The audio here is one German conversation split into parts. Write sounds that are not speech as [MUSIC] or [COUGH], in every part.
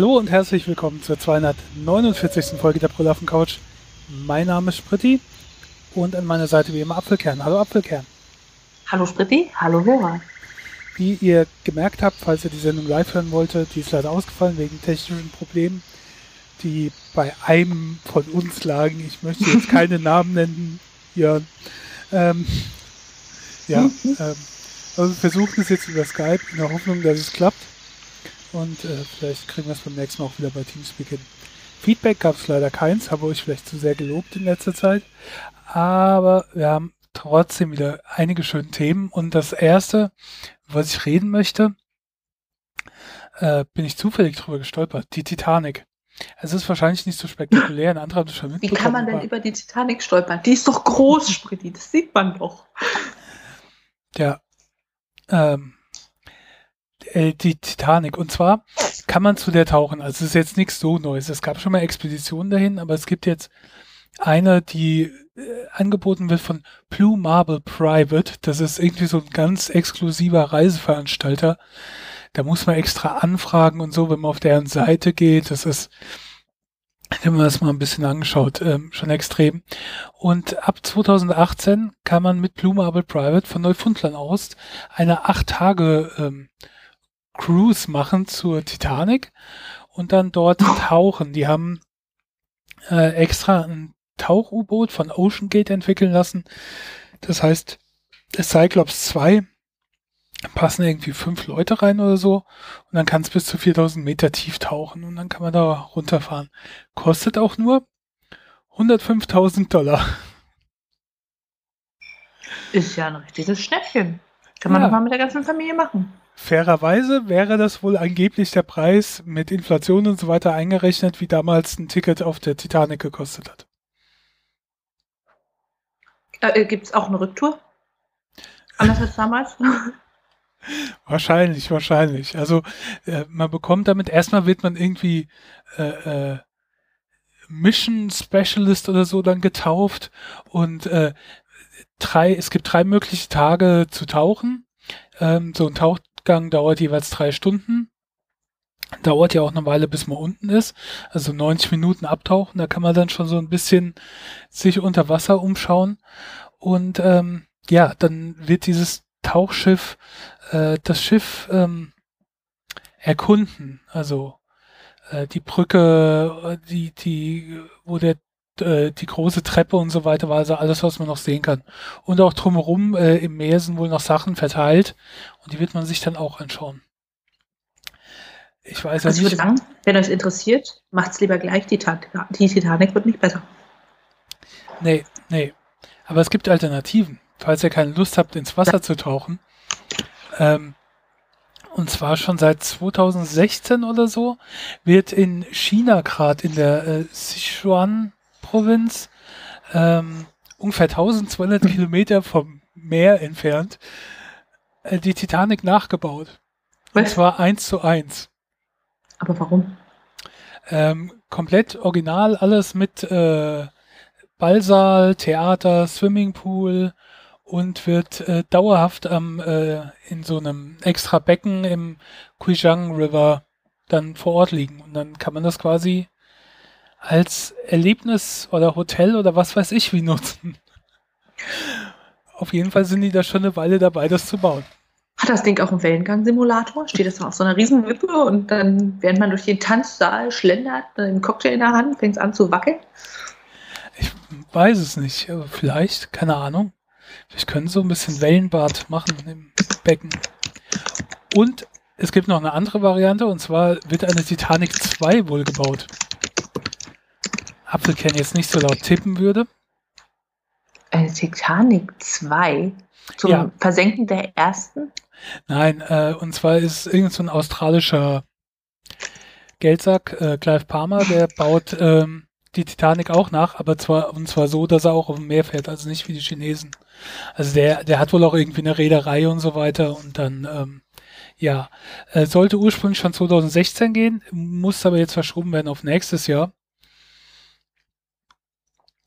Hallo und herzlich willkommen zur 249. Folge der Prolaffen Couch. Mein Name ist Spritti und an meiner Seite wie immer Apfelkern. Hallo Apfelkern. Hallo Spritti, hallo Vera. Wie ihr gemerkt habt, falls ihr die Sendung live hören wolltet, die ist leider ausgefallen wegen technischen Problemen, die bei einem von uns lagen. Ich möchte jetzt [LAUGHS] keine Namen nennen, Jörn. Ähm, ja, [LAUGHS] ähm, also wir versuchen es jetzt über Skype in der Hoffnung, dass es klappt. Und äh, vielleicht kriegen wir es beim nächsten Mal auch wieder bei Teamspeak hin. Feedback gab es leider keins, habe euch vielleicht zu sehr gelobt in letzter Zeit. Aber wir haben trotzdem wieder einige schöne Themen. Und das erste, was ich reden möchte, äh, bin ich zufällig drüber gestolpert. Die Titanic. Es ist wahrscheinlich nicht so spektakulär. Ein anderer hat es schon mitbekommen. Wie kann man denn über die Titanic stolpern? Die ist doch groß, Spritti. Das sieht man doch. Ja. Ähm, äh, die Titanic. Und zwar kann man zu der tauchen. Also es ist jetzt nichts so Neues. Es gab schon mal Expeditionen dahin, aber es gibt jetzt eine, die äh, angeboten wird von Blue Marble Private. Das ist irgendwie so ein ganz exklusiver Reiseveranstalter. Da muss man extra anfragen und so, wenn man auf deren Seite geht. Das ist, wenn man das mal ein bisschen angeschaut, ähm, schon extrem. Und ab 2018 kann man mit Blue Marble Private von Neufundland aus eine acht Tage ähm, Cruise machen zur Titanic und dann dort tauchen. Die haben äh, extra ein Tauch-U-Boot von OceanGate entwickeln lassen. Das heißt, das Cyclops 2 passen irgendwie fünf Leute rein oder so und dann kann es bis zu 4000 Meter tief tauchen und dann kann man da runterfahren. Kostet auch nur 105.000 Dollar. Ist ja ein richtiges Schnäppchen. Kann man ja. doch mal mit der ganzen Familie machen. Fairerweise wäre das wohl angeblich der Preis mit Inflation und so weiter eingerechnet, wie damals ein Ticket auf der Titanic gekostet hat. Äh, Gibt es auch eine Rücktour? Anders als damals? [LAUGHS] wahrscheinlich, wahrscheinlich. Also äh, man bekommt damit, erstmal wird man irgendwie äh, äh, Mission Specialist oder so dann getauft und äh, drei, es gibt drei mögliche Tage zu tauchen. Ähm, so ein Tauchgang dauert jeweils drei Stunden. Dauert ja auch eine Weile, bis man unten ist. Also 90 Minuten abtauchen, da kann man dann schon so ein bisschen sich unter Wasser umschauen. Und ähm, ja, dann wird dieses Tauchschiff äh, das Schiff ähm, erkunden. Also äh, die Brücke, äh, die, die, wo der äh, die große Treppe und so weiter war, also alles, was man noch sehen kann. Und auch drumherum äh, im Meer sind wohl noch Sachen verteilt und die wird man sich dann auch anschauen. Ich weiß also ja nicht. Ich würde sagen, wenn euch interessiert, macht es lieber gleich. Die, die Titanic wird nicht besser. Nee, nee. Aber es gibt Alternativen. Falls ihr keine Lust habt, ins Wasser ja. zu tauchen. Ähm, und zwar schon seit 2016 oder so wird in China gerade in der äh, Sichuan Provinz, ähm, ungefähr 1200 Kilometer vom Meer entfernt, äh, die Titanic nachgebaut. Was? Und zwar eins zu eins. Aber warum? Ähm, komplett original, alles mit äh, Ballsaal, Theater, Swimmingpool und wird äh, dauerhaft am äh, in so einem extra Becken im Kuijiang River dann vor Ort liegen. Und dann kann man das quasi als Erlebnis oder Hotel oder was weiß ich wie nutzen. Auf jeden Fall sind die da schon eine Weile dabei, das zu bauen. Hat das Ding auch einen Wellengang-Simulator? Steht das auf so einer riesen Wippe und dann, während man durch den Tanzsaal schlendert, einen Cocktail in der Hand, fängt es an zu wackeln? Ich weiß es nicht. Vielleicht, keine Ahnung. Ich könnte so ein bisschen Wellenbad machen im Becken. Und es gibt noch eine andere Variante und zwar wird eine Titanic 2 wohl gebaut. Apfelkern jetzt nicht so laut tippen würde. Eine Titanic 2 zum ja. Versenken der ersten? Nein, äh, und zwar ist irgend so ein australischer Geldsack, äh, Clive Palmer, der [LAUGHS] baut ähm, die Titanic auch nach, aber zwar und zwar so, dass er auch auf dem Meer fährt, also nicht wie die Chinesen. Also der, der hat wohl auch irgendwie eine Reederei und so weiter und dann ähm, ja, äh, sollte ursprünglich schon 2016 gehen, muss aber jetzt verschoben werden auf nächstes Jahr.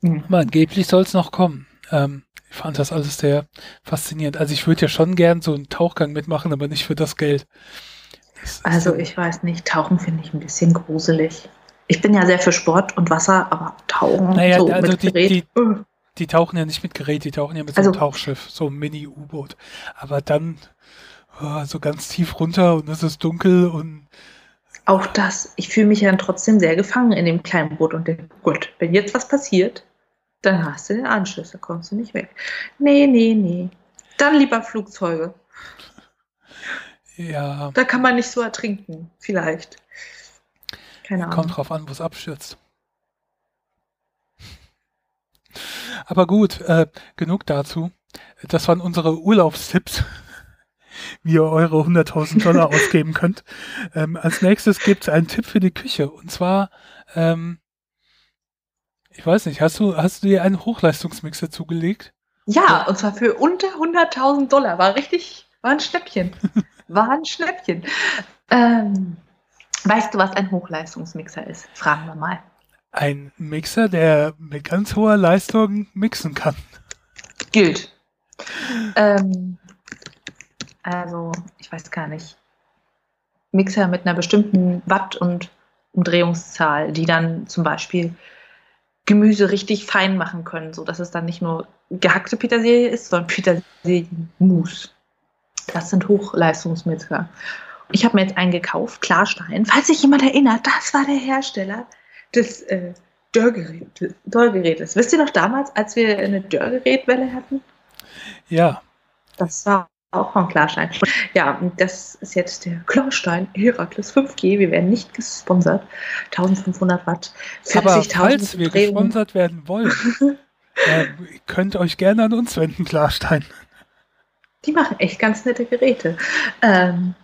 Mhm. Aber angeblich soll es noch kommen. Ähm, ich fand das alles sehr faszinierend. Also ich würde ja schon gern so einen Tauchgang mitmachen, aber nicht für das Geld. ist Also so- ich weiß nicht, Tauchen finde ich ein bisschen gruselig. Ich bin ja sehr für Sport und Wasser, aber Tauchen Naja, so also mit die- Gerät. die-. Die tauchen ja nicht mit Gerät, die tauchen ja mit so Also- einem Tauchschiff, so einem Mini-U-Boot. Aber dann oh, so ganz tief runter und es ist dunkel und Auch das, ich fühle mich ja trotzdem sehr gefangen in dem kleinen Boot und denke, gut, wenn jetzt was passiert, dann hast du den Anschluss, da kommst du nicht weg. Nee, nee, nee. Dann lieber Flugzeuge. ja, Da kann man nicht so ertrinken, vielleicht. Keine Ahnung. kommt drauf an, wo es abstürzt. Aber gut, äh, genug dazu. Das waren unsere Urlaubstipps, wie ihr eure 100.000 Dollar ausgeben könnt. Ähm, als nächstes gibt es einen Tipp für die Küche. Und zwar, ähm, ich weiß nicht, hast du, hast du dir einen Hochleistungsmixer zugelegt? Ja, und zwar für unter 100.000 Dollar. War richtig, war ein Schnäppchen. [LAUGHS] War ein Schnäppchen. Ähm, weißt du, was ein Hochleistungsmixer ist? Fragen wir mal. Ein Mixer, der mit ganz hoher Leistung mixen kann. Gilt. Ähm, also, ich weiß gar nicht. Mixer mit einer bestimmten Watt- und Umdrehungszahl, die dann zum Beispiel Gemüse richtig fein machen können, sodass es dann nicht nur gehackte Petersilie ist, sondern Petersilienmus. Das sind Hochleistungsmixer. Ich habe mir jetzt einen gekauft, Klarstein. Falls sich jemand erinnert, das war der Hersteller des äh, Dörrgerätes. Dörrgerätes. Wisst ihr noch damals, als wir eine Dörrgerätwelle hatten? Ja, Das war auch von Klarstein. Ja, das ist jetzt der Klarstein Herakles 5G. Wir werden nicht gesponsert. 1500 Watt, aber 40.000 falls wir Umdrehungen. gesponsert werden wollen, [LAUGHS] äh, ihr könnt euch gerne an uns wenden, Klarstein. Die machen echt ganz nette Geräte. Ähm,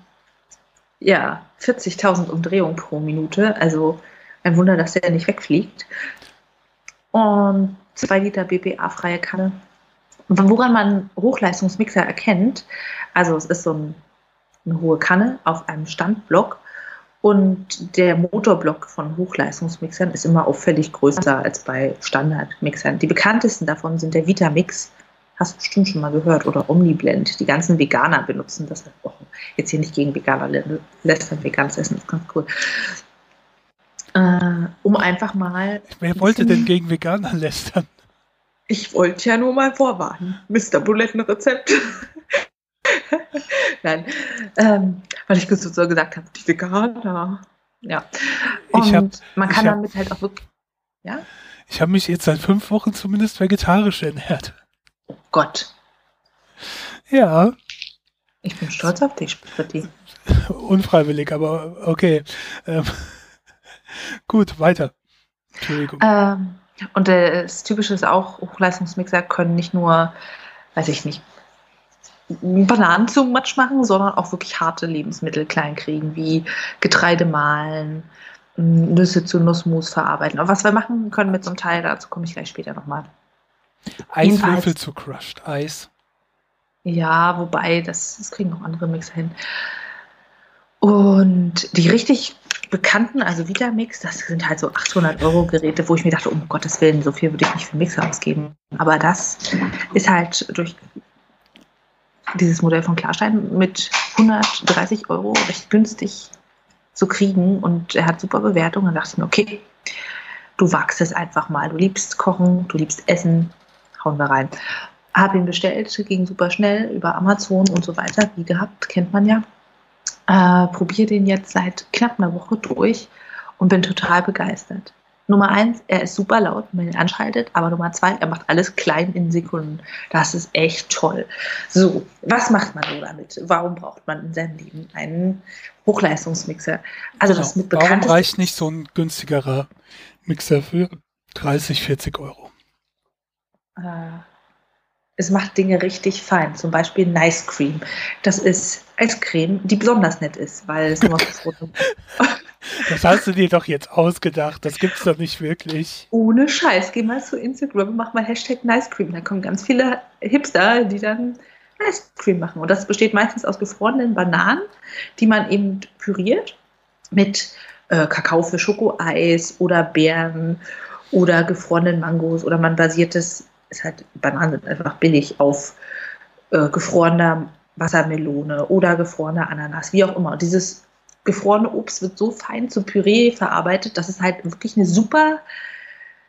ja, 40.000 Umdrehungen pro Minute. Also ein Wunder, dass der nicht wegfliegt. Und 2 Liter BPA-freie Kanne. Und woran man Hochleistungsmixer erkennt, also es ist so ein, eine hohe Kanne auf einem Standblock und der Motorblock von Hochleistungsmixern ist immer auffällig größer als bei Standardmixern. Die bekanntesten davon sind der Vitamix, hast du bestimmt schon mal gehört, oder Omniblend. Die ganzen Veganer benutzen das auch. Jetzt hier nicht gegen Veganer lä- lästern, veganes Essen ist ganz cool. Äh, um einfach mal. Wer wollte denn [LAUGHS] gegen Veganer lästern? Ich wollte ja nur mal vorwarnen. Mr. Bulettenrezept. [LAUGHS] Nein, ähm, weil ich so so gesagt habe, die Veganer. Ja. Und Ich hab- man kann hab- damit halt auch wirklich. Ja? Ich habe mich jetzt seit fünf Wochen zumindest vegetarisch ernährt. Oh Gott. Ja, Ich bin stolz auf dich, Spritti. unfreiwillig, aber okay. Ähm, [LAUGHS] gut, weiter. Entschuldigung. Ähm, und das Typische ist auch, Hochleistungsmixer können nicht nur, weiß ich nicht, Bananen zum Matsch machen, sondern auch wirklich harte Lebensmittel klein kriegen, wie Getreide mahlen, m, Nüsse zu Nussmus verarbeiten. Aber was wir machen können mit so einem Teil, dazu komme ich gleich später nochmal. Eiswürfel zu Crushed Eis. Ja, wobei, das, das kriegen auch andere Mixer hin. Und die richtig bekannten, also Vitamix, das sind halt so 800 Euro Geräte, wo ich mir dachte, um Gottes Willen, so viel würde ich nicht für Mixer ausgeben. Aber das ist halt durch dieses Modell von Klarstein mit 130 Euro recht günstig zu kriegen und er hat super Bewertungen. Dann dachte ich mir, okay, du wagst es einfach mal. Du liebst Kochen, du liebst Essen, hauen wir rein. Habe ihn bestellt, ging super schnell über Amazon und so weiter, wie gehabt, kennt man ja. Äh, Probiere den jetzt seit knapp einer Woche durch und bin total begeistert. Nummer eins, er ist super laut, wenn man ihn anschaltet, aber Nummer zwei, er macht alles klein in Sekunden. Das ist echt toll. So, was macht man so damit? Warum braucht man in seinem Leben einen Hochleistungsmixer? Also das Genau. mit Warum reicht nicht so ein günstigerer Mixer für 30, 40 Euro? äh, es macht Dinge richtig fein. Zum Beispiel Nice Cream. Das ist Eiscreme, die besonders nett ist, weil es nur [LAUGHS] das rote Das hast du dir doch jetzt ausgedacht. Das gibt's doch nicht wirklich. Ohne Scheiß. Geh mal zu Instagram und mach mal Hashtag Nice Cream. Da kommen ganz viele Hipster, die dann Nice Cream machen. Und das besteht meistens aus gefrorenen Bananen, die man eben püriert mit äh, Kakao für Schokoeis oder Beeren oder gefrorenen Mangos oder man basiert es, ist halt, Bananen einfach billig, auf äh, gefrorener Wassermelone oder gefrorener Ananas, wie auch immer. Und dieses gefrorene Obst wird so fein zu Püree verarbeitet, dass es halt wirklich eine super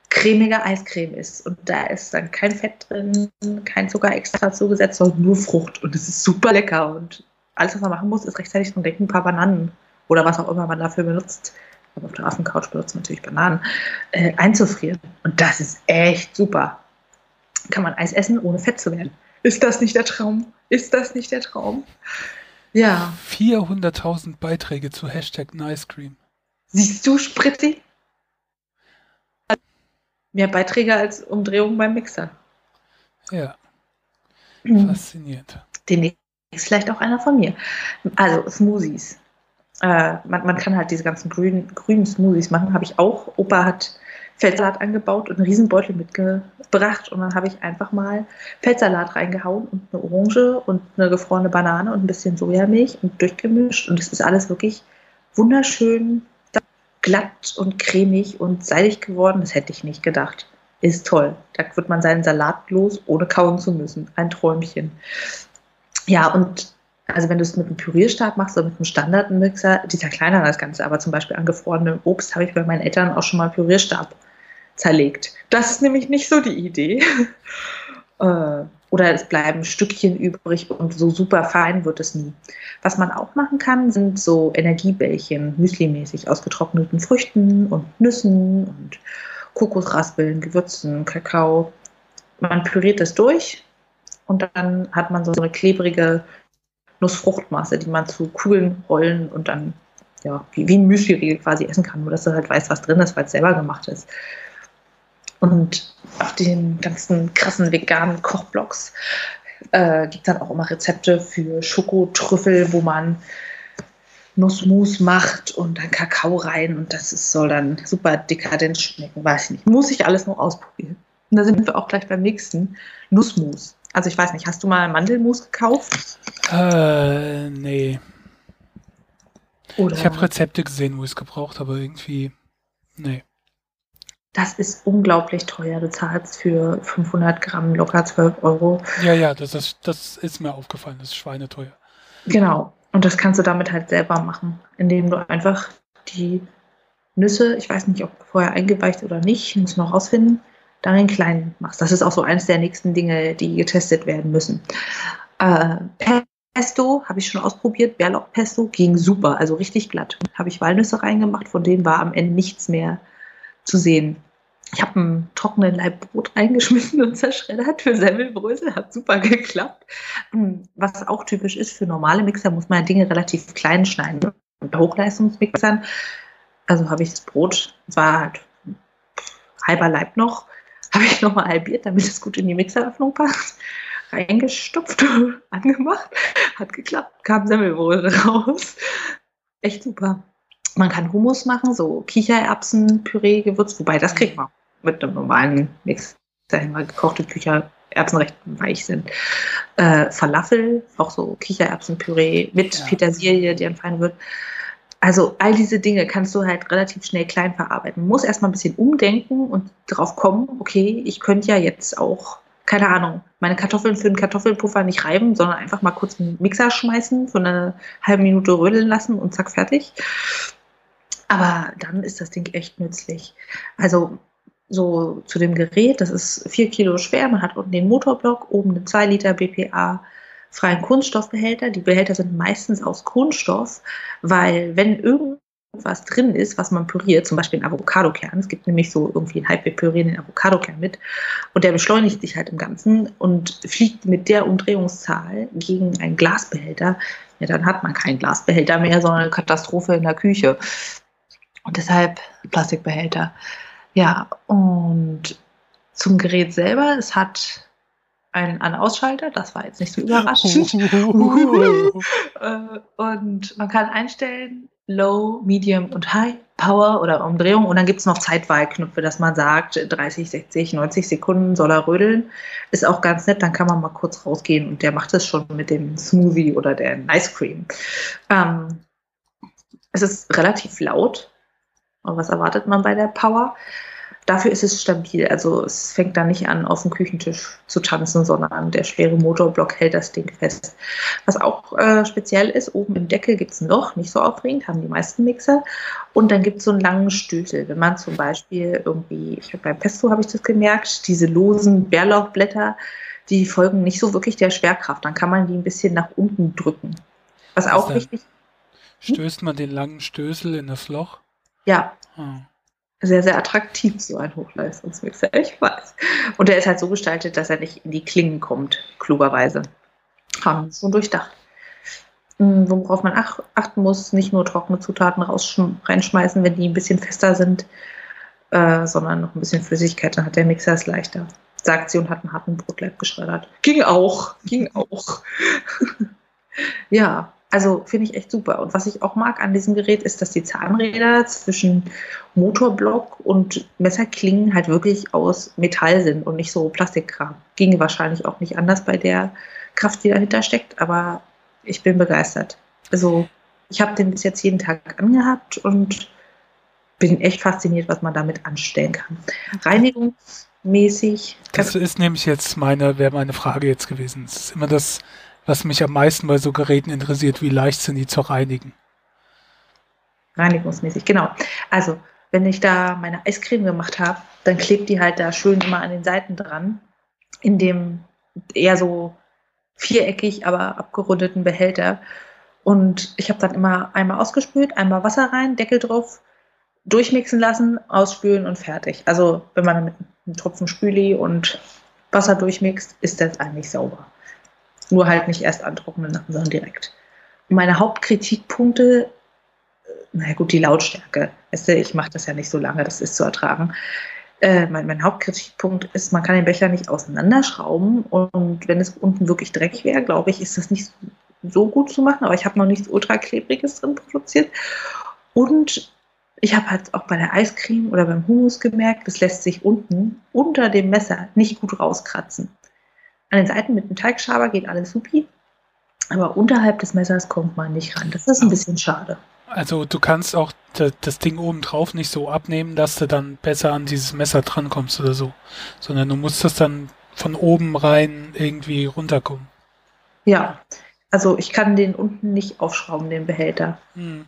cremige Eiscreme ist. Und da ist dann kein Fett drin, kein Zucker extra zugesetzt, sondern nur Frucht. Und es ist super lecker. Und alles, was man machen muss, ist rechtzeitig dran denken, ein paar Bananen oder was auch immer man dafür benutzt. Aber auf der Affencouch benutzt man natürlich Bananen, äh, einzufrieren. Und das ist echt super. Kann man Eis essen, ohne fett zu werden. Ist das nicht der Traum? Ist das nicht der Traum? Ja. 400.000 Beiträge zu Hashtag Nicecream. Siehst du, Spritti? Mehr Beiträge als Umdrehungen beim Mixer. Ja. Mhm. Faszinierend. Demnächst vielleicht auch einer von mir. Also Smoothies. Äh, man, man, kann halt diese ganzen grünen, grünen Smoothies machen. Habe ich auch. Opa hat Feldsalat angebaut und einen Riesenbeutel mitgebracht. Und dann habe ich einfach mal Feldsalat reingehauen und eine Orange und eine gefrorene Banane und ein bisschen Sojamilch und durchgemischt. Und es ist alles wirklich wunderschön glatt und cremig und seidig geworden. Das hätte ich nicht gedacht. Ist toll. Da wird man seinen Salat los, ohne kauen zu müssen. Ein Träumchen. Ja, und also wenn du es mit einem Pürierstab machst oder mit einem Standardmixer, die zerkleinern das Ganze, aber zum Beispiel angefrorene Obst habe ich bei meinen Eltern auch schon mal Pürierstab zerlegt. Das ist nämlich nicht so die Idee. [LAUGHS] Äh, oder es bleiben Stückchen übrig und so super fein wird es nie. Was man auch machen kann, sind so Energiebällchen, Müsli-mäßig aus getrockneten Früchten und Nüssen und Kokosraspeln, Gewürzen, Kakao. Man püriert das durch und dann hat man so eine klebrige Nussfruchtmasse, die man zu Kugeln rollen und dann ja, wie, wie ein Müsli-Riegel quasi essen kann, nur dass du halt weißt, was drin ist, weil es selber gemacht ist. Und auf den ganzen krassen veganen Kochblogs äh, gibt es dann auch immer Rezepte für Schokotrüffel, wo man Nussmus macht und dann Kakao rein und das ist, soll dann super dekadent schmecken, weiß ich nicht. Muss ich alles noch ausprobieren. Und da sind wir auch gleich beim nächsten. Nussmus. Also ich weiß nicht, hast du mal Mandelmus gekauft? Äh, nee. Oder ich habe Rezepte gesehen, wo ich es gebraucht habe, irgendwie. Nee. Das ist unglaublich teuer. Du zahlst für 500 Gramm locker 12 Euro. Ja, ja, das ist, das ist mir aufgefallen. Das ist schweineteuer. Genau. Und das kannst du damit halt selber machen, indem du einfach die Nüsse, ich weiß nicht, ob vorher eingeweicht oder nicht, muss noch rausfinden, darin klein machst. Das ist auch so eines der nächsten Dinge, die getestet werden müssen. Äh, Pesto habe ich schon ausprobiert, Bärlauchpesto ging super, also richtig glatt. Habe ich Walnüsse reingemacht, von denen war am Ende nichts mehr zu sehen. Ich habe einen trockenen Leib Brot [LAUGHS] reingeschmissen und zerschreddert für Semmelbrösel, hat super geklappt. Hm, was auch typisch ist für normale Mixer, muss man Dinge relativ klein schneiden. Und bei Hochleistungsmixern, also habe ich das Brot, war halt halber Leib noch, habe ich nochmal halbiert, damit es gut in die Mixeröffnung passt. Reingestopft, [LAUGHS] angemacht, hat geklappt, kam Semmelbrösel raus. Echt super. Man kann Hummus machen, so Kichererbsenpüree gewürzt, wobei das kriegt man mit einem normalen Mix, weil gekochte Kichererbsen recht weich sind. Äh, Falafel, auch so Kichererbsenpüree mit ja. Petersilie, die fein wird. Also all diese Dinge kannst du halt relativ schnell klein verarbeiten. Muss erstmal ein bisschen umdenken und drauf kommen, okay, ich könnte ja jetzt auch, keine Ahnung, meine Kartoffeln für den Kartoffelpuffer nicht reiben, sondern einfach mal kurz einen Mixer schmeißen, für eine halbe Minute rödeln lassen und zack, fertig. Aber dann ist das Ding echt nützlich. Also so zu dem Gerät, das ist vier Kilo schwer, man hat unten den Motorblock, oben einen 2 Liter BPA freien Kunststoffbehälter. Die Behälter sind meistens aus Kunststoff, weil wenn irgendwas drin ist, was man püriert, zum Beispiel ein Avocadokern, es gibt nämlich so irgendwie ein halb pürierenden Avocadokern mit und der beschleunigt sich halt im Ganzen und fliegt mit der Umdrehungszahl gegen einen Glasbehälter, ja, dann hat man keinen Glasbehälter mehr, sondern eine Katastrophe in der Küche. Und deshalb Plastikbehälter. Ja, und zum Gerät selber, es hat einen An-Ausschalter, das war jetzt nicht so überraschend. [LAUGHS] Äh, und man kann einstellen Low, Medium und High Power oder Umdrehung und dann gibt es noch Zeitwahlknöpfe, dass man sagt 30, 60, 90 Sekunden soll er rödeln. Ist auch ganz nett, dann kann man mal kurz rausgehen und der macht es schon mit dem Smoothie oder der Ice Cream. Ähm, es ist relativ laut, und was erwartet man bei der Power? dafür ist es stabil. Also es fängt da nicht an, auf dem Küchentisch zu tanzen, sondern der schwere Motorblock hält das Ding fest. Was auch äh, speziell ist, oben im Deckel gibt es ein Loch, nicht so aufregend, haben die meisten Mixer. Und dann gibt es so einen langen Stößel. Wenn man zum Beispiel irgendwie, ich habe beim Pesto habe ich das gemerkt, diese losen Bärlauchblätter, die folgen nicht so wirklich der Schwerkraft. Dann kann man die ein bisschen nach unten drücken. Was auch wichtig Stößt man den langen Stößel in das Loch? Ja. Hm sehr, sehr attraktiv, so ein Hochleistungsmixer, [LAUGHS] ich weiß. Und der ist halt so gestaltet, dass er nicht in die Klingen kommt, klugerweise. Haben so durchdacht. Hm, worauf man ach, achten muss, nicht nur trockene Zutaten reinschmeißen, wenn die ein bisschen fester sind, äh, sondern noch ein bisschen Flüssigkeit, dann hat der Mixer es leichter. Sagt sie und hat einen harten Brotleib geschreddert. Ging auch, ging auch. [LAUGHS] ja, also finde ich echt super. Und was ich auch mag an diesem Gerät ist, dass die Zahnräder zwischen Motorblock und Messerklingen halt wirklich aus Metall sind und nicht so Plastikkram. Ginge wahrscheinlich auch nicht anders bei der Kraft, die dahinter steckt, aber ich bin begeistert. Also ich habe den bis jetzt jeden Tag angehabt und bin echt fasziniert, was man damit anstellen kann. Reinigungsmäßig. Das ist nämlich jetzt meine, wäre meine Frage jetzt gewesen. Es ist immer das was mich am meisten bei so Geräten interessiert, wie leicht sind die zu reinigen. Reinigungsmäßig, genau. Also, wenn ich da meine Eiscreme gemacht habe, dann klebt die halt da schön immer an den Seiten dran, in dem eher so viereckig, aber abgerundeten Behälter. Und ich habe dann immer einmal ausgespült, einmal Wasser rein, Deckel drauf, durchmixen lassen, ausspülen und fertig. Also wenn man mit einem Tropfen Spüli und Wasser durchmixt, ist das eigentlich sauber. Nur halt nicht erst antrocknen lassen, sondern direkt. Und meine Hauptkritikpunkte, äh, naja gut, die Lautstärke. Ich mache das ja nicht so lange, das ist zu ertragen. Äh, mein, mein, Hauptkritikpunkt ist, man kann den Becher nicht auseinanderschrauben und wenn es unten wirklich dreckig wäre, glaube ich, ist das nicht so gut zu machen, aber ich habe noch nichts ultraklebriges drin produziert. Und ich habe halt auch bei der Eiscreme oder beim Hummus gemerkt, das lässt sich unten unter dem Messer nicht gut rauskratzen. An den Seiten mit dem Teigschaber geht alles supi, aber unterhalb des Messers kommt man nicht ran. Das ist ein bisschen schade. Also du kannst auch das Ding oben drauf nicht so abnehmen, dass du dann besser an dieses Messer drankommst oder so, sondern du musst das dann von oben rein irgendwie runterkommen. Ja, also ich kann den unten nicht aufschrauben, den Behälter. Hm.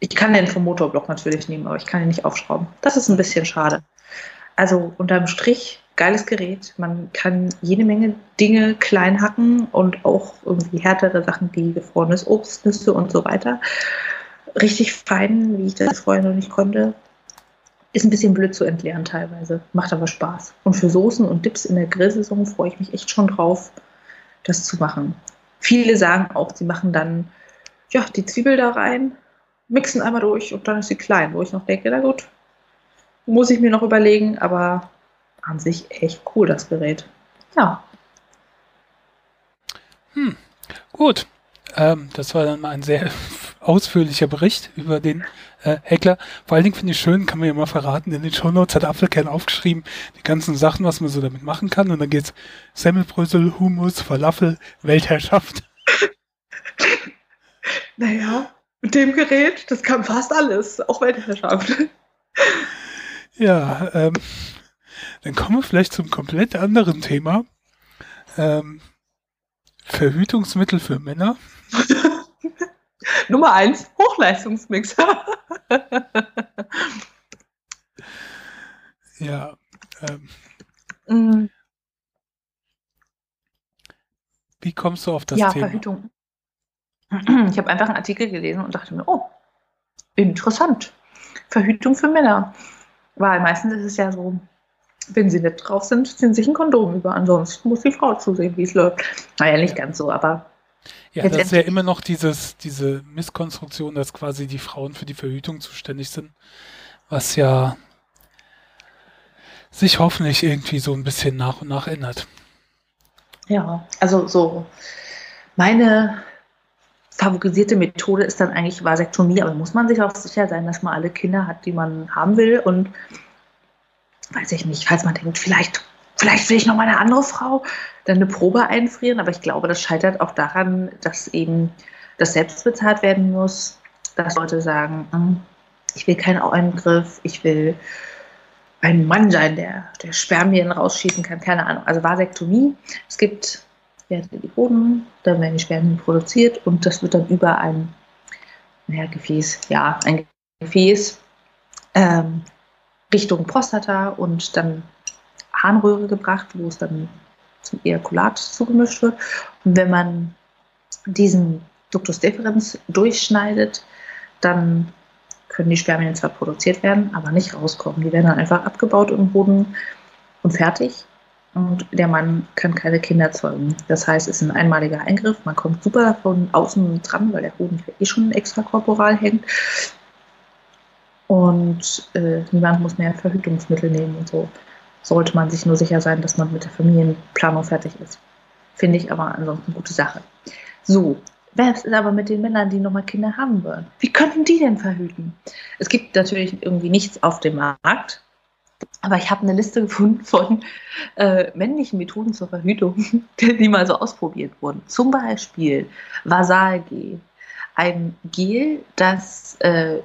Ich kann den vom Motorblock natürlich nehmen, aber ich kann ihn nicht aufschrauben. Das ist ein bisschen schade. Also unterm Strich geiles Gerät. Man kann jede Menge Dinge klein hacken und auch irgendwie härtere Sachen wie gefrorenes Obst, Nüsse und so weiter. Richtig fein, wie ich das vorher noch nicht konnte. Ist ein bisschen blöd zu entleeren teilweise, macht aber Spaß. Und für Soßen und Dips in der Grillsaison freue ich mich echt schon drauf, das zu machen. Viele sagen auch, sie machen dann ja, die Zwiebel da rein, mixen einmal durch und dann ist sie klein, wo ich noch denke, na gut, muss ich mir noch überlegen, aber an sich echt cool, das Gerät. Ja. Hm, gut. Ähm, das war dann mal ein sehr [LAUGHS] ausführlicher Bericht über den äh, Heckler. Vor allen Dingen finde ich schön, kann man ja mal verraten, in den Shownotes hat Apfelkern aufgeschrieben, die ganzen Sachen, was man so damit machen kann. Und dann geht's Semmelbrösel, Humus, Falafel, Weltherrschaft. [LAUGHS] Naja, mit dem Gerät, das kann fast alles, auch Weltherrschaft. Ja, ähm, dann kommen wir vielleicht zum komplett anderen Thema. Ähm, Verhütungsmittel für Männer. [LAUGHS] Nummer eins, Hochleistungsmixer. [LAUGHS] ja. Ähm, mm. Wie kommst du auf das ja, Thema? Verhütung. Ich habe einfach einen Artikel gelesen und dachte mir, oh, interessant. Verhütung für Männer. Weil meistens ist es ja so, wenn sie nicht drauf sind, ziehen sich ein Kondom über. Ansonsten muss die Frau zusehen, wie es läuft. Naja, nicht ganz so, aber. Ja, das ist ja immer noch dieses, diese Misskonstruktion, dass quasi die Frauen für die Verhütung zuständig sind. Was ja sich hoffentlich irgendwie so ein bisschen nach und nach ändert. Ja, also so meine favorisierte Methode ist dann eigentlich Vasektomie, aber muss man sich auch sicher sein, dass man alle Kinder hat, die man haben will und weiß ich nicht, falls man denkt, vielleicht, vielleicht will ich noch mal eine andere Frau, dann eine Probe einfrieren. Aber ich glaube, das scheitert auch daran, dass eben das selbst bezahlt werden muss, dass Leute sagen, hm, ich will keinen Eingriff, ich will ein Mann sein, der, der Spermien rausschießen kann, keine Ahnung. Also Vasektomie. Es gibt Werte die Hoden, dann werden die Spermien produziert und das wird dann über ein naja, Gefäß, ja, ein Gefäß ähm, Richtung Prostata und dann Harnröhre gebracht, wo es dann zum Ejakulat zugemischt wird. Und wenn man diesen Ductus deferens durchschneidet, dann können die Spermien zwar produziert werden, aber nicht rauskommen. Die werden dann einfach abgebaut im Boden und fertig. Und der Mann kann keine Kinder zeugen. Das heißt, es ist ein einmaliger Eingriff. Man kommt super von außen dran, weil der Hoden eh schon extrakorporal hängt. Und äh, niemand muss mehr Verhütungsmittel nehmen und so. Sollte man sich nur sicher sein, dass man mit der Familienplanung fertig ist. Finde ich aber ansonsten eine gute Sache. So, was ist aber mit den Männern, die nochmal Kinder haben wollen? Wie könnten die denn verhüten? Es gibt natürlich irgendwie nichts auf dem Markt, aber ich habe eine Liste gefunden von äh, männlichen Methoden zur Verhütung, [LAUGHS] die mal so ausprobiert wurden. Zum Beispiel Vasalgel, ein Gel, das äh,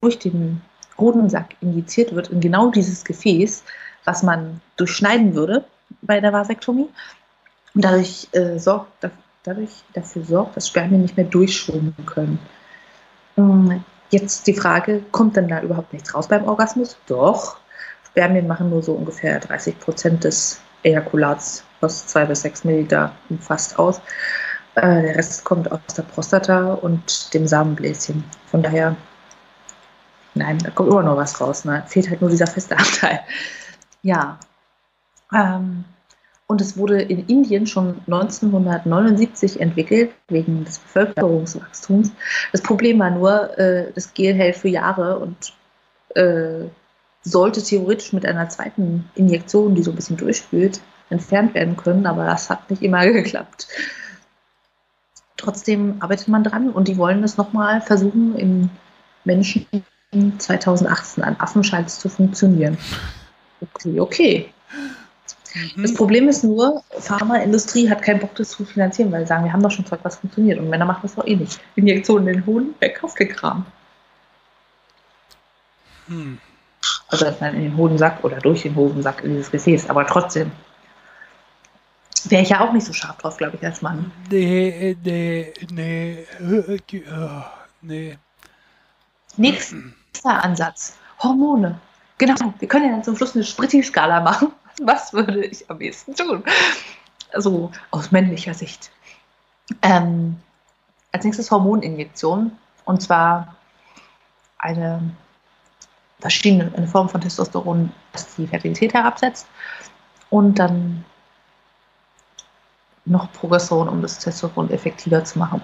durch den Hodensack injiziert wird in genau dieses Gefäß, was man durchschneiden würde bei der Vasektomie. Und dadurch äh, sorgt, dadurch dafür sorgt, dass Spermien nicht mehr durchschwimmen können. Ähm, jetzt die Frage, kommt denn da überhaupt nichts raus beim Orgasmus? Doch. Spermien machen nur so ungefähr 30 Prozent des Ejakulats, was zwei bis sechs Milliliter umfasst, aus. Äh, der Rest kommt aus der Prostata und dem Samenbläschen. Von daher, nein, da kommt immer noch was raus. Ne? Fehlt halt nur dieser feste Anteil. Ja. Ähm, und es wurde in Indien schon 1979 entwickelt, wegen des Bevölkerungswachstums. Das Problem war nur, äh, das Gel hält für Jahre und äh, sollte theoretisch mit einer zweiten Injektion, die so ein bisschen durchspült, entfernt werden können, aber das hat nicht immer [LAUGHS] geklappt. Trotzdem arbeitet man dran und die wollen es nochmal versuchen, in Menschen 2018 an Affen scheint es zu funktionieren. Okay, okay. Mhm. Das Problem ist nur, Pharmaindustrie hat keinen Bock, das zu finanzieren, weil sie sagen, wir haben doch schon Zeug, was funktioniert. Und Männer machen das doch eh nicht. Injektionen in den Hoden, wer kauft den Kram? Hm. Also dass man in den Hodensack oder durch den Hodensack in dieses Gefäß, aber trotzdem. Wäre ich ja auch nicht so scharf drauf, glaube ich, als Mann. Nee, nee, nee, nee. Nächster Ansatz. Hormone. Genau, wir können ja dann zum Schluss eine Spritti-Skala machen. [LAUGHS] Was würde ich am ehesten tun? Also aus männlicher Sicht. Ähm, als nächstes Hormoninjektion. Und zwar eine verschiedene eine Form von Testosteron, das die Fertilität herabsetzt. Und dann noch Progesteron, um das Testosteron effektiver zu machen.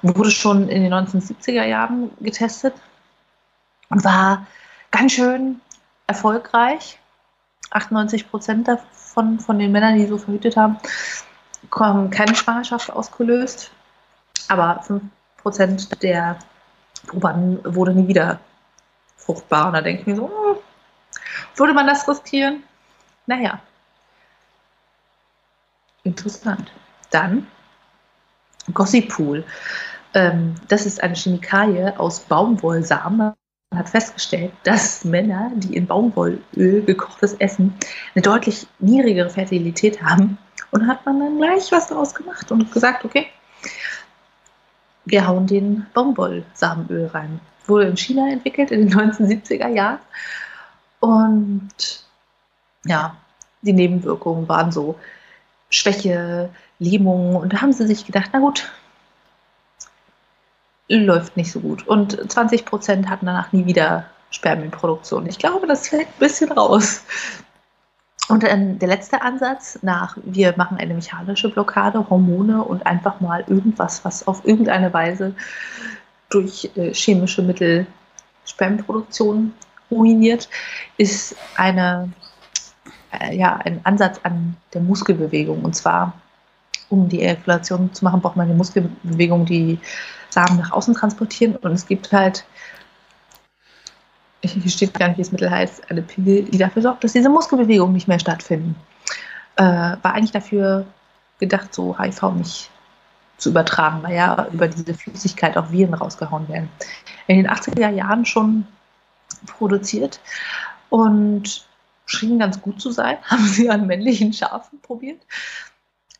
Wurde schon in den 1970er Jahren getestet und war ganz schön erfolgreich. 98 Prozent davon, von den Männern, die so verhütet haben, haben keine Schwangerschaft ausgelöst. Aber 5 Prozent der Probanden wurde nie wieder fruchtbar. Und da denke ich mir so, hm, würde man das riskieren? Naja. Interessant. Dann Gossipool. Ähm, das ist eine Chemikalie aus Baumwollsamen hat festgestellt, dass Männer, die in Baumwollöl gekochtes Essen, eine deutlich niedrigere Fertilität haben. Und hat man dann gleich was daraus gemacht und gesagt, okay, wir hauen den Baumwollsamenöl rein. Wurde in China entwickelt in den [LAUGHS] 1970er Jahren. Und ja, die Nebenwirkungen waren so Schwäche, Lähmung. Und da haben sie sich gedacht, na gut, läuft nicht so gut. Und 20 Prozent hatten danach nie wieder Spermienproduktion. Ich glaube, das fällt ein bisschen raus. Und dann der letzte Ansatz nach, wir machen eine mechanische Blockade, Hormone und einfach mal irgendwas, was auf irgendeine Weise durch äh, chemische Mittel Spermienproduktion ruiniert, ist eine, äh, ja, ein Ansatz an der Muskelbewegung. Und zwar, um die Ejakulation zu machen, braucht man eine Muskelbewegung, die Samen nach außen transportieren. Und es gibt halt, hier steht gar nicht, wie das Mittel heißt, eine Pille, die dafür sorgt, dass diese Muskelbewegungen nicht mehr stattfinden. Äh, war eigentlich dafür gedacht, so HIV nicht zu übertragen, weil ja über diese Flüssigkeit auch Viren rausgehauen werden. In den 80er Jahren schon produziert und schien ganz gut zu sein. [LAUGHS] Haben sie an männlichen Schafen probiert.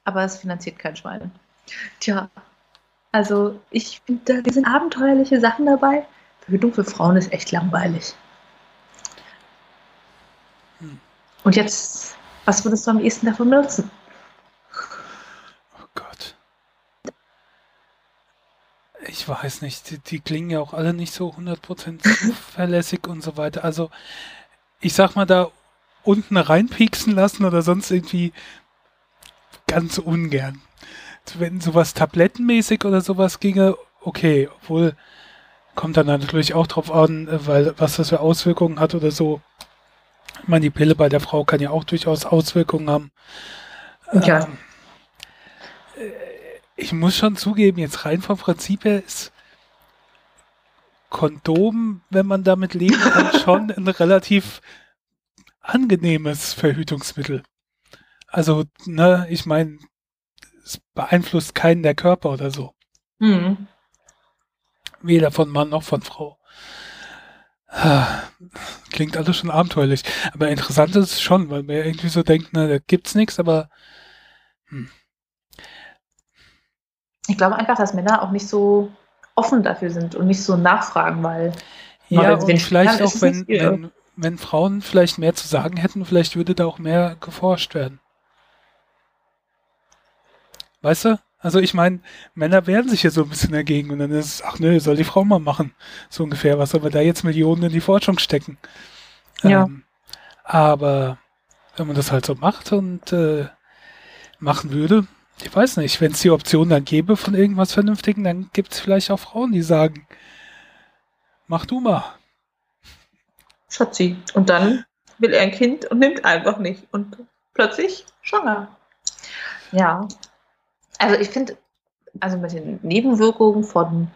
Aber es finanziert kein Schwein. Tja, also ich finde, da sind abenteuerliche Sachen dabei. Verhütung für Frauen ist echt langweilig. Und jetzt, was würdest du am ehesten davon benutzen? Oh Gott. Ich weiß nicht, die, die klingen ja auch alle nicht so 100% [LAUGHS] zuverlässig und so weiter. Also, ich sag mal, da unten reinpieksen lassen oder sonst irgendwie ganz ungern. Wenn sowas tablettenmäßig oder sowas ginge, okay, obwohl kommt dann natürlich auch drauf an, weil was das für Auswirkungen hat oder so. Ich meine, die Pille bei der Frau kann ja auch durchaus Auswirkungen haben. Ja. Ähm, äh, ich muss schon zugeben, jetzt rein vom Prinzip her ist Kondom, wenn man damit leben kann, [LAUGHS] schon ein relativ angenehmes Verhütungsmittel. Also, ne, ich meine, es beeinflusst keinen der Körper oder so. Mhm. Weder von Mann noch von Frau. Klingt alles schon abenteuerlich. Aber interessant ist es schon, weil man irgendwie so denkt, ne, da gibt's nichts, aber hm. ich glaube einfach, dass Männer auch nicht so offen dafür sind und nicht so nachfragen, weil ja, und vielleicht auch, wenn, wenn, wenn Frauen vielleicht mehr zu sagen hätten, vielleicht würde da auch mehr geforscht werden. Weißt du? Also ich meine, Männer wehren sich ja so ein bisschen dagegen und dann ist es, ach nö, soll die Frau mal machen. So ungefähr, was soll wir da jetzt Millionen in die Forschung stecken? Ja. Ähm, aber wenn man das halt so macht und äh, machen würde, ich weiß nicht, wenn es die Option dann gäbe von irgendwas Vernünftigen, dann gibt es vielleicht auch Frauen, die sagen, mach du mal. Schatzi. Und dann will er ein Kind und nimmt einfach nicht. Und plötzlich schwanger. Ja. Also ich finde, also mit den Nebenwirkungen von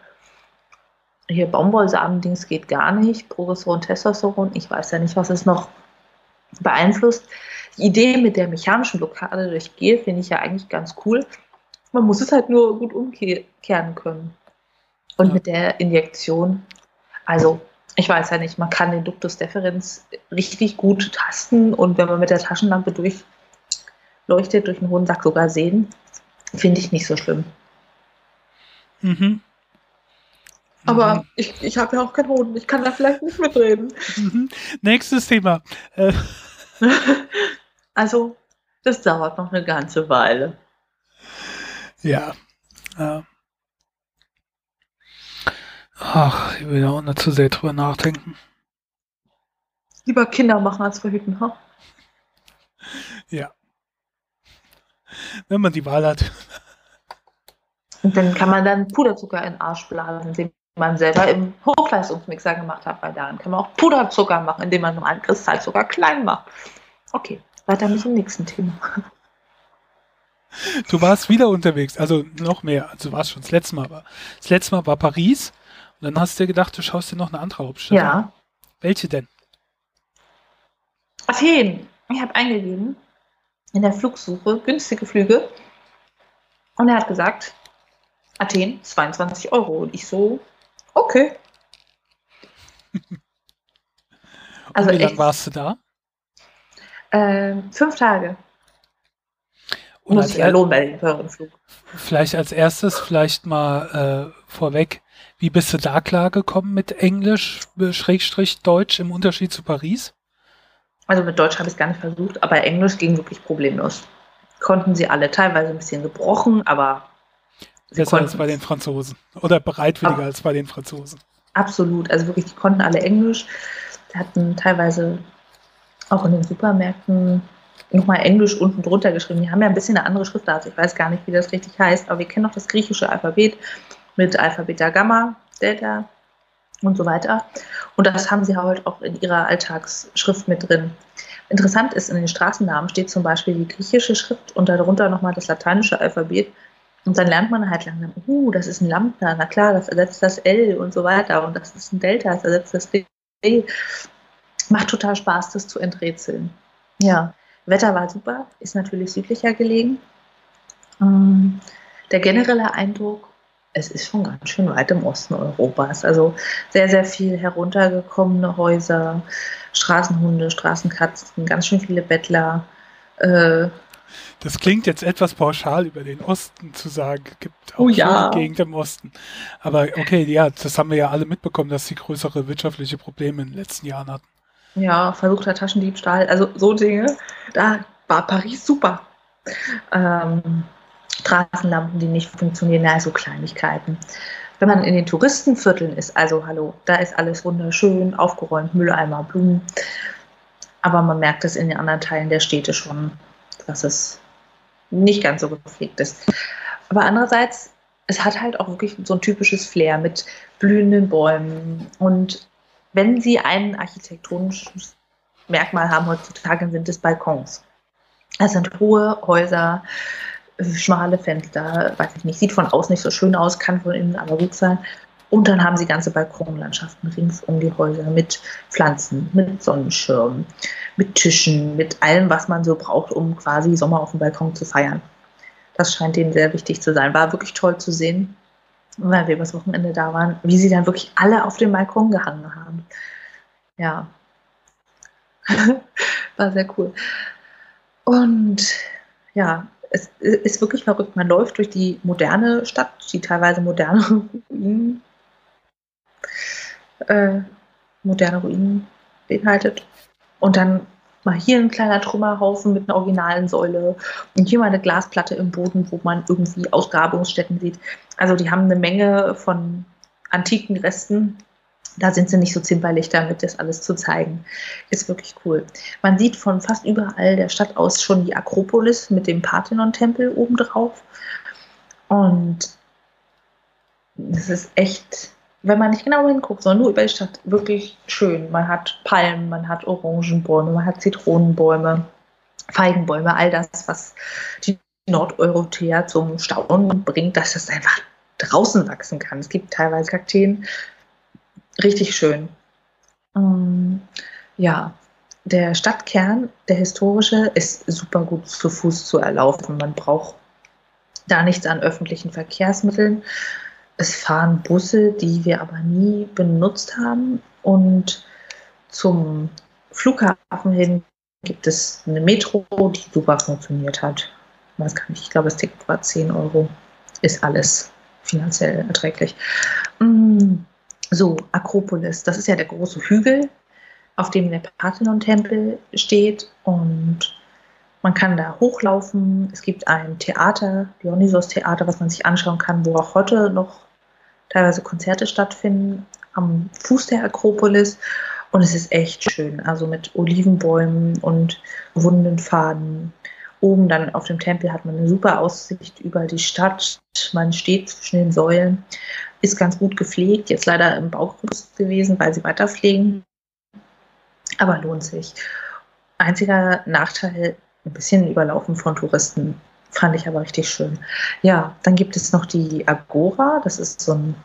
hier Baumwollsamen-Dings geht gar nicht. Progesteron, Testosteron, ich weiß ja nicht, was es noch beeinflusst. Die Idee mit der mechanischen Blockade durch Gel finde ich ja eigentlich ganz cool. Man muss es halt nur gut umkehren können. Und ja. mit der Injektion, also ich weiß ja nicht, man kann den Ductus deferens richtig gut tasten und wenn man mit der Taschenlampe durchleuchtet, durch den Hodensack sogar sehen, finde ich nicht so schlimm. Mhm. Aber mhm. ich, ich habe ja auch keinen Hoden, ich kann da vielleicht nicht mitreden. Mhm. Nächstes Thema. Äh. [LAUGHS] also, das dauert noch eine ganze Weile. Ja. ja. Ach, ich will ja auch nicht zu sehr drüber nachdenken. Lieber Kinder machen als verhüten, ha? Ja. Wenn man die Wahl hat. Und dann kann man dann Puderzucker in den Arsch blasen, den man selber im Hochleistungsmixer gemacht hat, weil daran kann man auch Puderzucker machen, indem man normalen Kristallzucker klein macht. Okay, weiter mit dem nächsten Thema. Du warst wieder unterwegs, also noch mehr. Also du warst schon das letzte Mal. Aber das letzte Mal war Paris und dann hast du dir gedacht, du schaust dir noch eine andere Hauptstadt ja. an. Welche denn? Athen. Ich habe eingegeben in der Flugsuche günstige Flüge und er hat gesagt, Athen 22 Euro. Und ich so, okay. [LAUGHS] also wie lange warst du da? Äh, fünf Tage. Und Muss ich ja lohnen bei dem teuren Flug. Vielleicht als erstes, vielleicht mal äh, vorweg, wie bist du da klargekommen mit Englisch, Schrägstrich Deutsch im Unterschied zu Paris? Also mit Deutsch habe ich es gar nicht versucht, aber Englisch ging wirklich problemlos. Konnten sie alle, teilweise ein bisschen gebrochen, aber. Besser als bei den Franzosen. Oder bereitwilliger als bei den Franzosen. Absolut. Also wirklich, die konnten alle Englisch. Die hatten teilweise auch in den Supermärkten nochmal Englisch unten drunter geschrieben. Die haben ja ein bisschen eine andere Schriftart. Ich weiß gar nicht, wie das richtig heißt, aber wir kennen auch das griechische Alphabet mit Alpha, Beta, Gamma, Delta und so weiter. Und das haben sie halt auch in ihrer Alltagsschrift mit drin. Interessant ist, in den Straßennamen steht zum Beispiel die griechische Schrift und darunter nochmal das lateinische Alphabet. Und dann lernt man halt langsam, uh, das ist ein Lambda, na klar, das ersetzt das L und so weiter. Und das ist ein Delta, das ersetzt das D. Macht total Spaß, das zu enträtseln. Ja, Wetter war super, ist natürlich südlicher gelegen. Ähm, der generelle Eindruck es ist schon ganz schön weit im Osten Europas. Also sehr, sehr viel heruntergekommene Häuser, Straßenhunde, Straßenkatzen, ganz schön viele Bettler. Äh, das klingt jetzt etwas pauschal über den Osten zu sagen. Es gibt auch Oh ja. Gegend im Osten. Aber okay, ja, das haben wir ja alle mitbekommen, dass sie größere wirtschaftliche Probleme in den letzten Jahren hatten. ja, versuchter Taschendiebstahl, also so Dinge. Da war Paris super. Ähm, Straßenlampen, die nicht funktionieren, also Kleinigkeiten. Wenn man in den Touristenvierteln ist, also hallo, da ist alles wunderschön, aufgeräumt, Mülleimer, Blumen. Aber man merkt es in den anderen Teilen der Städte schon, dass es nicht ganz so gepflegt ist. Aber andererseits, es hat halt auch wirklich so ein typisches Flair mit blühenden Bäumen. Und wenn sie ein architektonisches Merkmal haben heutzutage, sind es Balkons. Es sind hohe Häuser, schmale Fenster, weiß ich nicht, sieht von außen nicht so schön aus, kann von innen aber gut sein. Und dann haben sie ganze Balkonlandschaften rings um die Häuser mit Pflanzen, mit Sonnenschirmen, mit Tischen, mit allem, was man so braucht, um quasi Sommer auf dem Balkon zu feiern. Das scheint denen sehr wichtig zu sein. War wirklich toll zu sehen, weil wir übers Wochenende da waren, wie sie dann wirklich alle auf dem Balkon gehangen haben. Ja. [LAUGHS] War sehr cool. Und ja, es ist wirklich verrückt. Man läuft durch die moderne Stadt, die teilweise moderne [LAUGHS] Ruinen, äh, moderne Ruinen beinhaltet. Und dann mal hier ein kleiner Trümmerhaufen mit einer originalen Säule und hier mal eine Glasplatte im Boden, wo man irgendwie Ausgrabungsstätten sieht. Also die haben eine Menge von antiken Resten. Da sind sie nicht so zimperlich damit, das alles zu zeigen. Ist wirklich cool. Man sieht von fast überall der Stadt aus schon die Akropolis mit dem Parthenon-Tempel obendrauf. Und es ist echt, wenn man nicht genau hinguckt, sondern nur über die Stadt, wirklich schön. Man hat Palmen, man hat Orangenbäume, man hat Zitronenbäume, Feigenbäume, all das, was die Nordeuropäer zum Staunen bringt, dass das einfach draußen wachsen kann. Es gibt teilweise Kakteen, richtig schön. Ähm, ja, der Stadtkern, der historische, ist super gut zu Fuß zu erlaufen. Man braucht da nichts an öffentlichen Verkehrsmitteln. Es fahren Busse, die wir aber nie benutzt haben. Und zum Flughafen hin gibt es eine Metro, die super funktioniert hat. Ich weiß gar nicht, ich glaube, das Ticket war 10 Euro. Ist alles finanziell erträglich. Mm, So, Akropolis, das ist ja der große Hügel, auf dem der Parthenon-Tempel steht. Und man kann da hochlaufen. Es gibt ein Theater, Dionysos-Theater, was man sich anschauen kann, wo auch heute noch teilweise Konzerte stattfinden, am Fuß der Akropolis. Und es ist echt schön, also mit Olivenbäumen und wunden Faden. Oben dann auf dem Tempel hat man eine super Aussicht über die Stadt. Man steht zwischen den Säulen, ist ganz gut gepflegt. Jetzt leider im Baugerüst gewesen, weil sie weiter pflegen. Aber lohnt sich. Einziger Nachteil, ein bisschen überlaufen von Touristen. Fand ich aber richtig schön. Ja, dann gibt es noch die Agora. Das ist so ein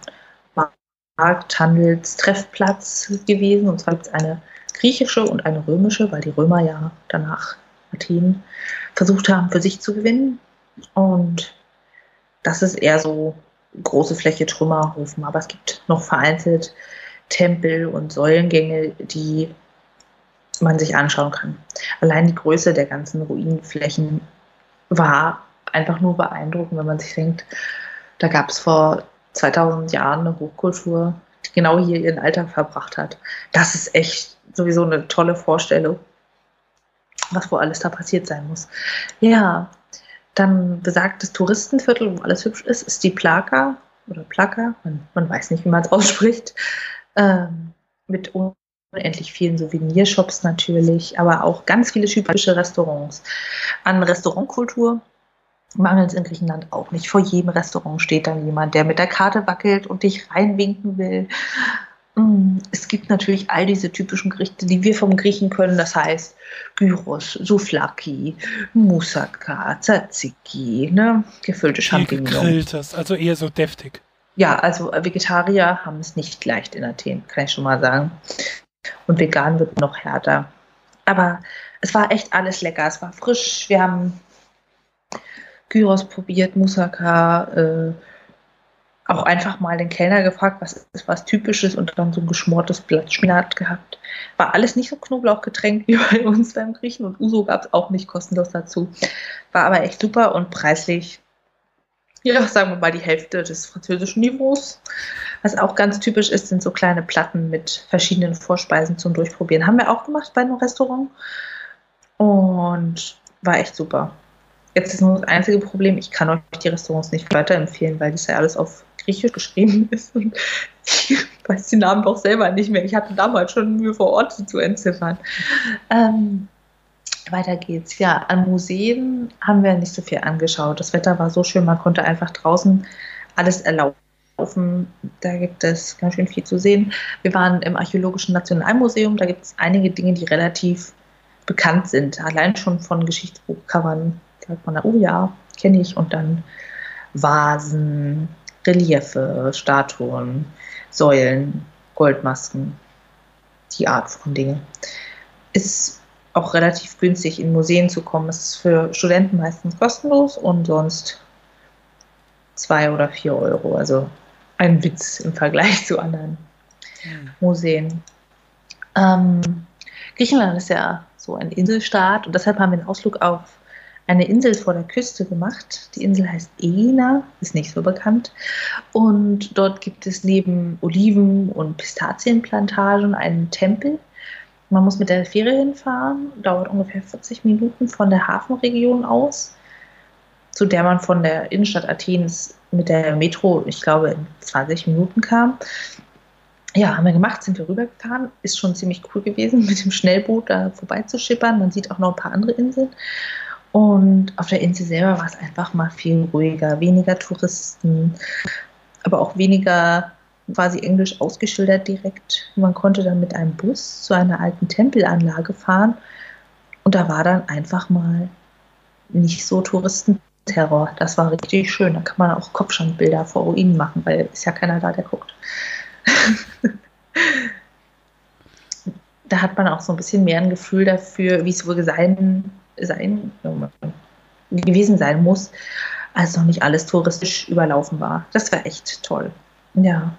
Markthandelstreffplatz gewesen. Und zwar gibt es eine griechische und eine römische, weil die Römer ja danach Athen versucht haben, für sich zu gewinnen. Und das ist eher so große Fläche Trümmerhaufen. Aber es gibt noch vereinzelt Tempel und Säulengänge, die man sich anschauen kann. Allein die Größe der ganzen Ruinenflächen war einfach nur beeindruckend, wenn man sich denkt, da gab es vor 2000 Jahren eine Hochkultur, die genau hier ihren Alltag verbracht hat. Das ist echt sowieso eine tolle Vorstellung, was wo alles da passiert sein muss. Ja, dann besagtes Touristenviertel, wo alles hübsch ist, ist die Plaka oder Plaka, man, man weiß nicht, wie man es [LAUGHS] ausspricht, ähm, mit unendlich vielen Souvenirshops natürlich, aber auch ganz viele typische Restaurants. An Restaurantkultur mangelt es in Griechenland auch nicht. Vor jedem Restaurant steht dann jemand, der mit der Karte wackelt und dich reinwinken will. Es gibt natürlich all diese typischen Gerichte, die wir vom Griechen können. Das heißt Gyros, Souflaki, Moussaka, Tzatziki, ne? gefüllte Champignons. gegrilltes, also eher so deftig. Ja, also Vegetarier haben es nicht leicht in Athen, kann ich schon mal sagen. Und vegan wird noch härter. Aber es war echt alles lecker. Es war frisch. Wir haben Gyros probiert, Moussaka, äh, auch einfach mal den Kellner gefragt, was ist was Typisches und dann so ein geschmortes Blatt Spinat gehabt. War alles nicht so Knoblauchgetränk [LAUGHS] wie bei uns beim Griechen und Uso gab es auch nicht kostenlos dazu. War aber echt super und preislich, ja, sagen wir mal die Hälfte des französischen Niveaus. Was auch ganz typisch ist, sind so kleine Platten mit verschiedenen Vorspeisen zum Durchprobieren. Haben wir auch gemacht bei einem Restaurant und war echt super. Jetzt ist nur das einzige Problem, ich kann euch die Restaurants nicht weiterempfehlen, weil das ja alles auf Griechisch geschrieben [LAUGHS] ist und ich weiß die Namen doch selber nicht mehr. Ich hatte damals schon Mühe vor Ort zu entziffern. Ähm, weiter geht's. Ja, an Museen haben wir nicht so viel angeschaut. Das Wetter war so schön, man konnte einfach draußen alles erlauben. Da gibt es ganz schön viel zu sehen. Wir waren im Archäologischen Nationalmuseum. Da gibt es einige Dinge, die relativ bekannt sind. Allein schon von Geschichtsbuchcovern sagt man, oh ja, kenne ich. Und dann Vasen, Reliefe, Statuen, Säulen, Goldmasken, die Art von Dingen. Ist auch relativ günstig in Museen zu kommen. Es ist für Studenten meistens kostenlos und sonst zwei oder vier Euro. Also ein Witz im Vergleich zu anderen mhm. Museen. Ähm, Griechenland ist ja so ein Inselstaat und deshalb haben wir einen Ausflug auf eine Insel vor der Küste gemacht. Die Insel heißt Ena, ist nicht so bekannt. Und dort gibt es neben Oliven- und Pistazienplantagen einen Tempel. Man muss mit der Fähre hinfahren, dauert ungefähr 40 Minuten von der Hafenregion aus, zu der man von der Innenstadt Athens mit der Metro, ich glaube, in 20 Minuten kam. Ja, haben wir gemacht, sind wir rübergefahren. Ist schon ziemlich cool gewesen, [LAUGHS] mit dem Schnellboot da vorbeizuschippern. Man sieht auch noch ein paar andere Inseln. Und auf der Insel selber war es einfach mal viel ruhiger, weniger Touristen, aber auch weniger quasi englisch ausgeschildert direkt. Man konnte dann mit einem Bus zu einer alten Tempelanlage fahren und da war dann einfach mal nicht so Touristenterror. Das war richtig schön. Da kann man auch Kopfstandbilder vor Ruinen machen, weil ist ja keiner da, der guckt. [LAUGHS] da hat man auch so ein bisschen mehr ein Gefühl dafür, wie es wohl sein sein, gewesen sein muss, als noch nicht alles touristisch überlaufen war. Das war echt toll. Ja.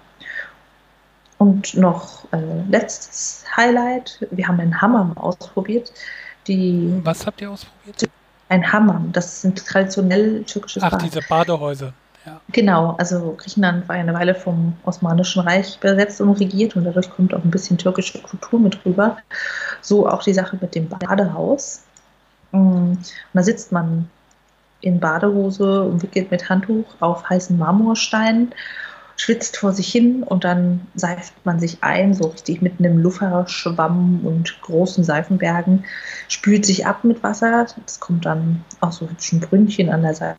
Und noch äh, letztes Highlight: Wir haben einen Hammam ausprobiert. Die, Was habt ihr ausprobiert? Ein Hammam, das sind traditionell türkische Ach, Bad. diese Badehäuser. Ja. Genau, also Griechenland war eine Weile vom Osmanischen Reich besetzt und regiert und dadurch kommt auch ein bisschen türkische Kultur mit rüber. So auch die Sache mit dem Badehaus. Mm. Und da sitzt man in Badehose, umwickelt mit Handtuch auf heißen Marmorsteinen, schwitzt vor sich hin und dann seift man sich ein, so richtig mit einem Lufferschwamm und großen Seifenbergen, spült sich ab mit Wasser. Das kommt dann aus so hübschen Brünnchen an der Seite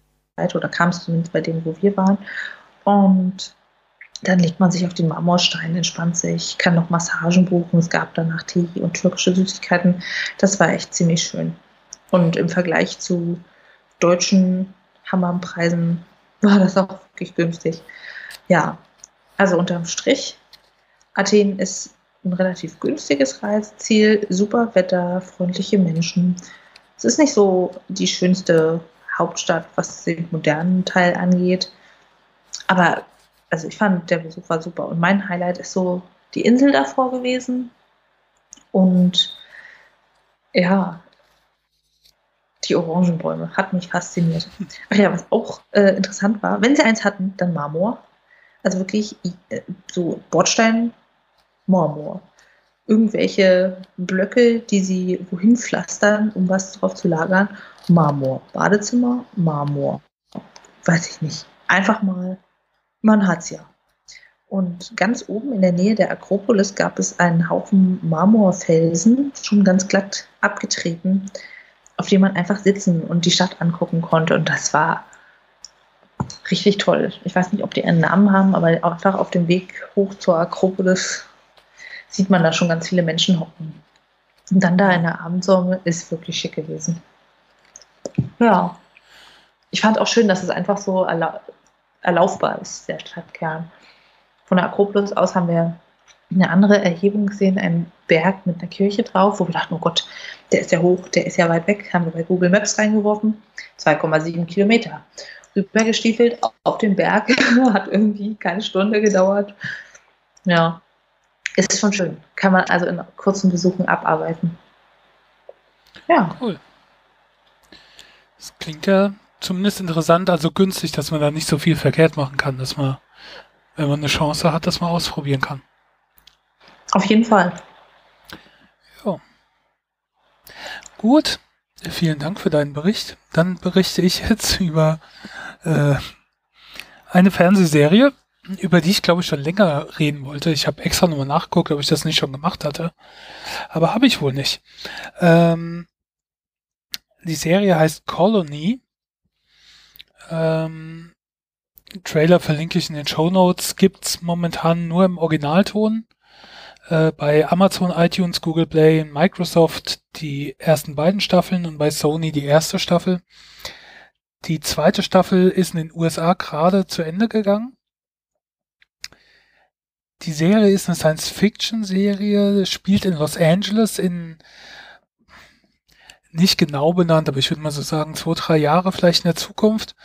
oder kam es zumindest bei denen, wo wir waren. Und dann legt man sich auf den Marmorstein, entspannt sich, kann noch Massagen buchen. Es gab danach Tee und türkische Süßigkeiten. Das war echt ziemlich schön. Und im Vergleich zu deutschen Hammerpreisen war das auch wirklich günstig. Ja, also unterm Strich, Athen ist ein relativ günstiges Reiseziel, super Wetter, freundliche Menschen. Es ist nicht so die schönste Hauptstadt, was den modernen Teil angeht. Aber also ich fand, der Besuch war super. Und mein Highlight ist so die Insel davor gewesen. Und ja, die Orangenbäume. Hat mich fasziniert. Ach ja, was auch äh, interessant war, wenn sie eins hatten, dann Marmor. Also wirklich äh, so Bordstein, Marmor. Irgendwelche Blöcke, die sie wohin pflastern, um was drauf zu lagern. Marmor. Badezimmer, Marmor. Weiß ich nicht. Einfach mal, man hat's ja. Und ganz oben in der Nähe der Akropolis gab es einen Haufen Marmorfelsen, schon ganz glatt abgetreten auf dem man einfach sitzen und die Stadt angucken konnte. Und das war richtig toll. Ich weiß nicht, ob die einen Namen haben, aber einfach auf dem Weg hoch zur Akropolis sieht man da schon ganz viele Menschen hocken. Und dann da in der Abendsonne ist wirklich schick gewesen. Ja. Ich fand auch schön, dass es einfach so erla erlaufbar ist, der Stadtkern. Von der Akropolis aus haben wir eine andere Erhebung gesehen, einen Berg mit einer Kirche drauf, wo wir dachten, oh Gott, der ist ja hoch, der ist ja weit weg, haben wir bei Google Maps reingeworfen, 2,7 Kilometer. rübergestiefelt auf den Berg. [LAUGHS] Hat irgendwie keine Stunde gedauert. Ja, ist schon schön. Kann man also in kurzen Besuchen abarbeiten. Ja. Cool. Das klingt ja zumindest interessant, also günstig, dass man da nicht so viel verkehrt machen kann, dass man, wenn man eine Chance hat, dass man ausprobieren kann. Auf jeden Fall. Ja. Gut. Vielen Dank für deinen Bericht. Dann berichte ich jetzt [LAUGHS] über äh, eine Fernsehserie, über die ich glaube ich schon länger reden wollte. Ich habe extra nochmal nachgeguckt, ob ich das nicht schon gemacht hatte. Aber habe ich wohl nicht. Ähm, die Serie heißt Colony. Ähm, Trailer verlinke ich in den Show Notes. Gibt's momentan nur im Originalton. Äh, bei Amazon, iTunes, Google Play, Microsoft die ersten beiden Staffeln und bei Sony die erste Staffel. Die zweite Staffel ist in den USA gerade zu Ende gegangen. Die Serie ist eine Science-Fiction-Serie, spielt in Los Angeles in nicht genau benannt, aber ich würde mal so sagen, zwei, drei Jahre vielleicht in der Zukunft.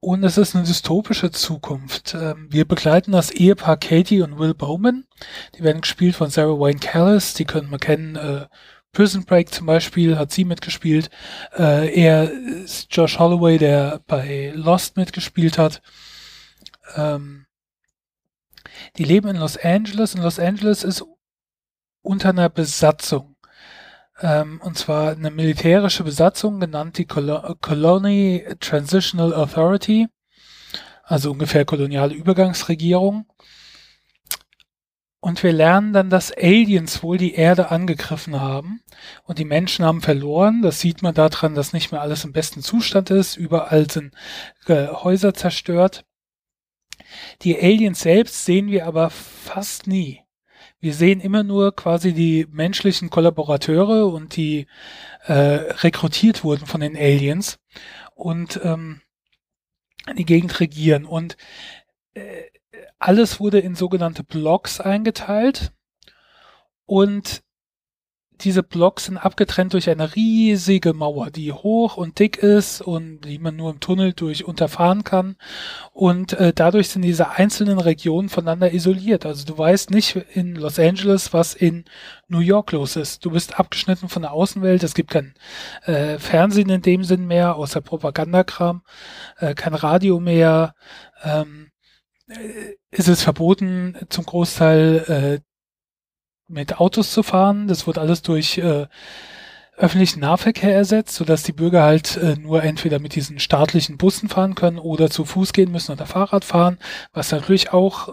Und es ist eine dystopische Zukunft. Ähm, wir begleiten das Ehepaar Katie und Will Bowman. Die werden gespielt von Sarah Wayne Callis. Die können wir kennen. Äh, Prison Break zum Beispiel hat sie mitgespielt. Äh, er ist Josh Holloway, der bei Lost mitgespielt hat. Ähm, die leben in Los Angeles. Und Los Angeles ist unter einer Besatzung. Ähm, und zwar eine militärische Besatzung, genannt die Col Colony Transitional Authority, also ungefähr koloniale Übergangsregierung. Und wir lernen dann, dass Aliens wohl die Erde angegriffen haben und die Menschen haben verloren. Das sieht man daran, dass nicht mehr alles im besten Zustand ist. Überall sind äh, Häuser zerstört. Die Aliens selbst sehen wir aber fast nie. Wir sehen immer nur quasi die menschlichen Kollaborateure und die äh, rekrutiert wurden von den Aliens und ähm, die Gegend regieren. Und äh, alles wurde in sogenannte Blocks eingeteilt und diese Blocks sind abgetrennt durch eine riesige Mauer, die hoch und dick ist und die man nur im Tunnel durch unterfahren kann. Und äh, dadurch sind diese einzelnen Regionen voneinander isoliert. Also du weißt nicht in Los Angeles, was in New York los ist. Du bist abgeschnitten von der Außenwelt. Es gibt kein äh, Fernsehen in dem Sinn mehr, außer Propagandakram, äh, kein Radio mehr. Ähm, äh, ist es verboten, zum Großteil äh, mit Autos zu fahren. Das wird alles durch äh, öffentlichen Nahverkehr ersetzt, sodass die Bürger halt äh, nur entweder mit diesen staatlichen Bussen fahren können oder zu Fuß gehen müssen oder Fahrrad fahren, was natürlich auch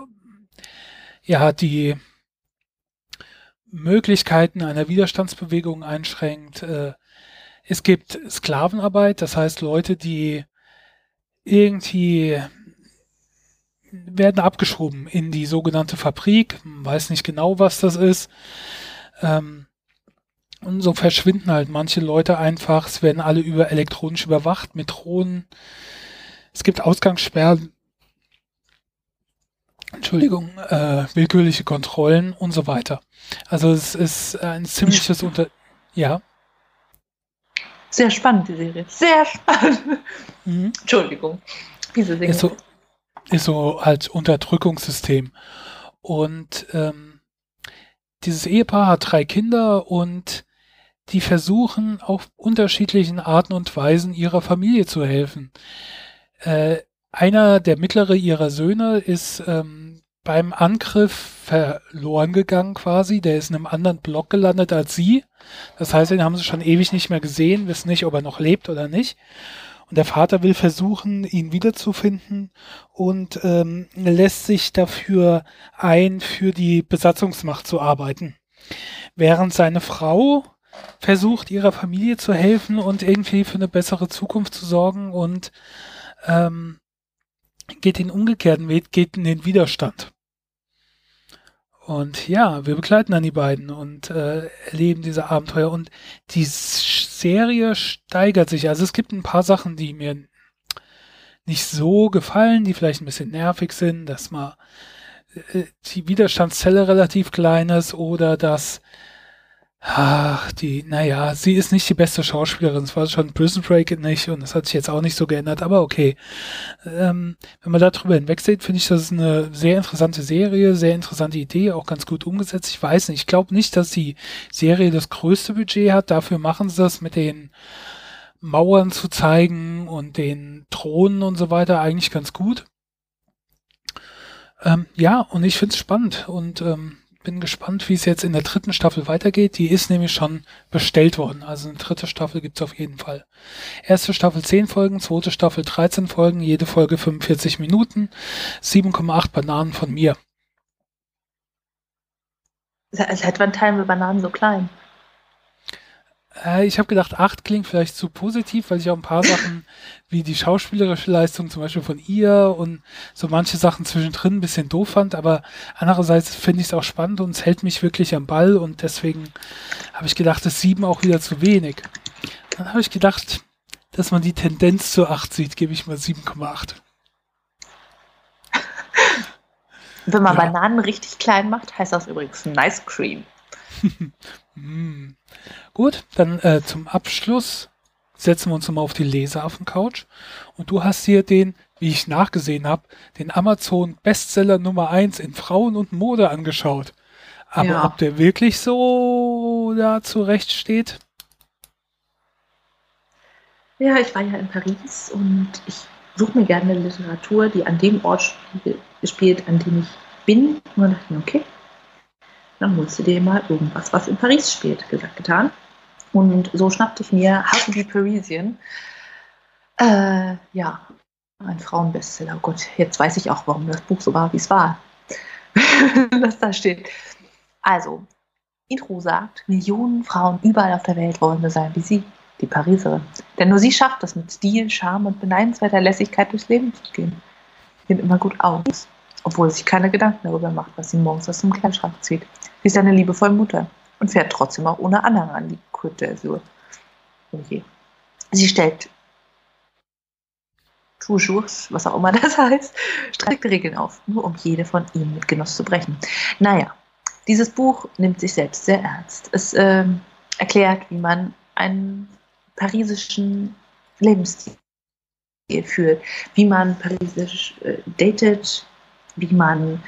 ja die Möglichkeiten einer Widerstandsbewegung einschränkt. Äh, es gibt Sklavenarbeit, das heißt Leute, die irgendwie werden abgeschoben in die sogenannte Fabrik. Man weiß nicht genau, was das ist. Ähm, und so verschwinden halt manche Leute einfach. Es werden alle über elektronisch überwacht mit Drohnen. Es gibt Ausgangssperren. Entschuldigung, äh, willkürliche Kontrollen und so weiter. Also es ist ein ziemliches Unter... Ja. Sehr spannend, die Serie. Sehr spannend. Mhm. Entschuldigung. Diese Dinge. Ist so, ist so als Unterdrückungssystem. Und ähm, dieses Ehepaar hat drei Kinder und die versuchen auf unterschiedlichen Arten und Weisen ihrer Familie zu helfen. Äh, einer der mittlere ihrer Söhne ist ähm, beim Angriff verloren gegangen quasi. Der ist in einem anderen Block gelandet als sie. Das heißt, den haben sie schon ewig nicht mehr gesehen, wissen nicht, ob er noch lebt oder nicht. Der Vater will versuchen, ihn wiederzufinden und ähm, lässt sich dafür ein, für die Besatzungsmacht zu arbeiten. Während seine Frau versucht, ihrer Familie zu helfen und irgendwie für eine bessere Zukunft zu sorgen und ähm, geht den umgekehrten Weg, geht in den Widerstand. Und ja, wir begleiten dann die beiden und äh, erleben diese Abenteuer. Und die Serie steigert sich. Also es gibt ein paar Sachen, die mir nicht so gefallen, die vielleicht ein bisschen nervig sind, dass mal äh, die Widerstandszelle relativ klein ist oder dass Ach, die, naja, sie ist nicht die beste Schauspielerin. Es war schon Prison Break nicht und das hat sich jetzt auch nicht so geändert, aber okay. Ähm, wenn man darüber hinwegsieht, finde ich, das ist eine sehr interessante Serie, sehr interessante Idee, auch ganz gut umgesetzt. Ich weiß nicht, ich glaube nicht, dass die Serie das größte Budget hat. Dafür machen sie das mit den Mauern zu zeigen und den Thronen und so weiter eigentlich ganz gut. Ähm, ja, und ich finde es spannend und ähm, bin gespannt, wie es jetzt in der dritten Staffel weitergeht. Die ist nämlich schon bestellt worden. Also eine dritte Staffel gibt's auf jeden Fall. Erste Staffel 10 Folgen, zweite Staffel 13 Folgen, jede Folge 45 Minuten, 7,8 Bananen von mir. Seit wann teilen wir Bananen so klein? Äh, ich habe gedacht, 8 klingt vielleicht zu positiv, weil ich auch ein paar Sachen wie die schauspielerische Leistung zum Beispiel von ihr und so manche Sachen zwischendrin ein bisschen doof fand, aber andererseits finde ich es auch spannend und es hält mich wirklich am Ball und deswegen habe ich gedacht, das 7 auch wieder zu wenig. Dann habe ich gedacht, dass man die Tendenz zu 8 sieht, gebe ich mal 7,8. Wenn man ja. Bananen richtig klein macht, heißt das übrigens Nice Cream. [LAUGHS] mm. Gut, dann äh, zum Abschluss setzen wir uns nochmal auf die Leseaffen-Couch. Und du hast hier den, wie ich nachgesehen habe, den Amazon Bestseller Nummer 1 in Frauen und Mode angeschaut. Aber ja. ob der wirklich so da zurecht steht? Ja, ich war ja in Paris und ich suche mir gerne Literatur, die an dem Ort spiel, spielt, an dem ich bin. Und dann dachte ich mir, okay, dann holst du dir mal irgendwas, was in Paris spielt. Gesagt, getan. Und so schnappte ich mir to be Parisian. Äh, ja, ein Frauenbestseller. Oh Gott, jetzt weiß ich auch, warum das Buch so war, wie es war. [LAUGHS] was da steht. Also, Intro sagt, Millionen Frauen überall auf der Welt wollen so sein wie sie, die Pariserin. Denn nur sie schafft es, mit Stil, Charme und beneidenswerter Lässigkeit durchs Leben zu gehen. Sieht immer gut aus, obwohl sich keine Gedanken darüber macht, was sie morgens aus dem Kleiderschrank zieht. Sie ist eine liebevolle Mutter und fährt trotzdem auch ohne Anhang an die Côte. Okay. Sie stellt toujours, was auch immer [LAUGHS] das heißt, strikte Regeln auf, nur um jede von ihnen mit Genuss zu brechen. Naja, dieses Buch nimmt sich selbst sehr ernst. Es äh, erklärt, wie man einen parisischen Lebensstil führt, wie man parisisch äh, datet, wie man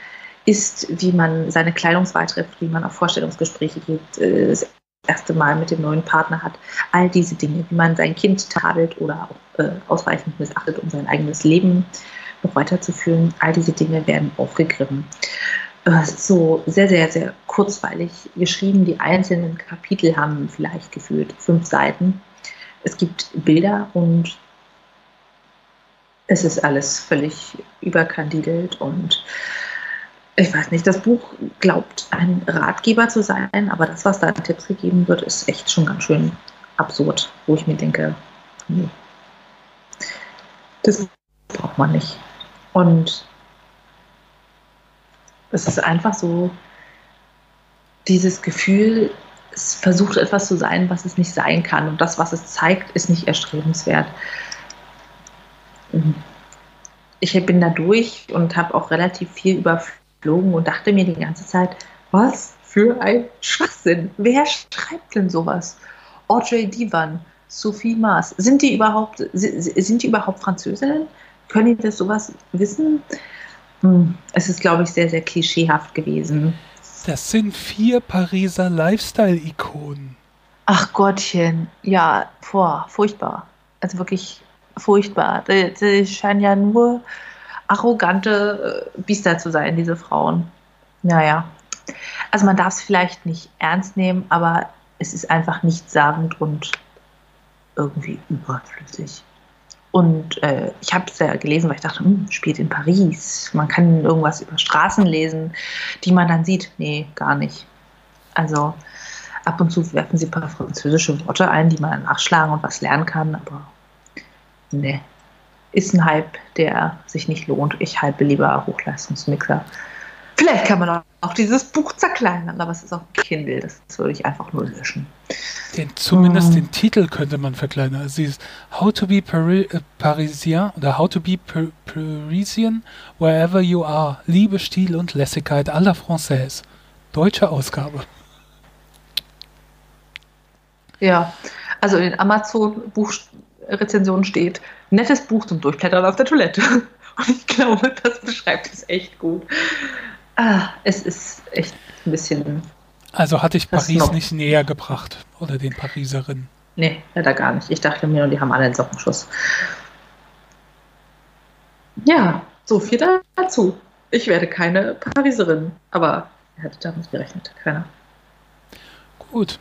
isst, wie man seine Kleidungswahl trifft, wie man auf Vorstellungsgespräche geht, äh, das erste Mal mit dem neuen Partner hat. All diese Dinge, wie man sein Kind tadelt oder auch äh, ausreichend missachtet, um sein eigenes Leben noch weiterzuführen. All diese Dinge werden aufgegriffen. Äh, ist so sehr, sehr, sehr kurzweilig geschrieben. Die einzelnen Kapitel haben vielleicht gefühlt fünf Seiten. Es gibt Bilder und es ist alles völlig überkandidelt und ich weiß nicht, das Buch glaubt ein Ratgeber zu sein, aber das, was da an Tipps gegeben wird, ist echt schon ganz schön absurd, wo ich mir denke, nee, das braucht man nicht. Und es ist einfach so dieses Gefühl, es versucht etwas zu sein, was es nicht sein kann. Und das, was es zeigt, ist nicht erstrebenswert. Ich bin da durch und habe auch relativ viel über geflogen und dachte mir die ganze Zeit, was für ein Schwachsinn. Wer schreibt denn sowas? Audrey Divan, Sophie Maas. Sind die überhaupt, sind die überhaupt Französinnen? Können die das sowas wissen? Hm, es ist, glaube ich, sehr, sehr klischeehaft gewesen. Das sind vier Pariser Lifestyle-Ikonen. Ach Gottchen, ja, boah, furchtbar. Also wirklich furchtbar. Die, die scheinen ja nur arrogante äh, Biester zu sein, diese Frauen. Naja. Also man darf es vielleicht nicht ernst nehmen, aber es ist einfach nichtssagend und irgendwie überflüssig. Und äh, ich habe es ja gelesen, weil ich dachte, hm, spielt in Paris. Man kann irgendwas über Straßen lesen, die man dann sieht. Nee, gar nicht. Also ab und zu werfen sie ein paar französische Worte ein, die man nachschlagen und was lernen kann, aber nee, ist ein Hype, der sich nicht lohnt. Ich hype lieber Hochleistungsmixer. Vielleicht kann man auch dieses Buch zerkleinern, aber es ist auch ein Kindle, das würde ich einfach nur löschen. Den, zumindest hm. den Titel könnte man verkleinern. Also dieses How to be Pari äh, Parisien oder How to be Par Parisian wherever you are. Liebe, Stil und Lässigkeit aller Française. Deutsche Ausgabe. Ja, also in den Amazon-Buchrezensionen steht, nettes Buch zum Durchblättern auf der Toilette. [LAUGHS] Und ich glaube, das beschreibt es echt gut. Ah, es ist echt ein bisschen. Also hatte ich Paris nicht näher gebracht oder den Pariserinnen. Nee, leider gar nicht. Ich dachte mir, die haben alle einen Sockenschuss. Ja, so viel dazu. Ich werde keine Pariserin, aber wer hätte damit gerechnet? Keiner. Gut.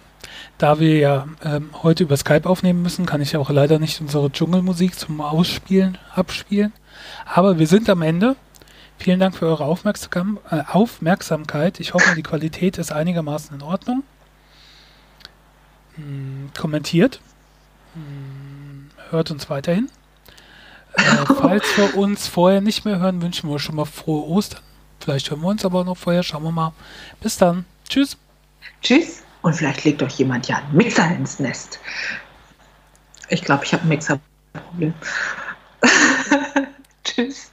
Da wir ja ähm, heute über Skype aufnehmen müssen, kann ich auch leider nicht unsere Dschungelmusik zum Ausspielen abspielen. Aber wir sind am Ende. Vielen Dank für eure Aufmerksam äh, Aufmerksamkeit. Ich hoffe, die Qualität ist einigermaßen in Ordnung. Hm, kommentiert. Hm, hört uns weiterhin. Äh, [LAUGHS] falls wir uns vorher nicht mehr hören, wünschen wir schon mal frohe Ostern. Vielleicht hören wir uns aber noch vorher. Schauen wir mal. Bis dann. Tschüss. Tschüss. Und vielleicht legt euch jemand ja einen Mixer ins Nest. Ich glaube, ich habe ein Mixerproblem. [LAUGHS] Tschüss.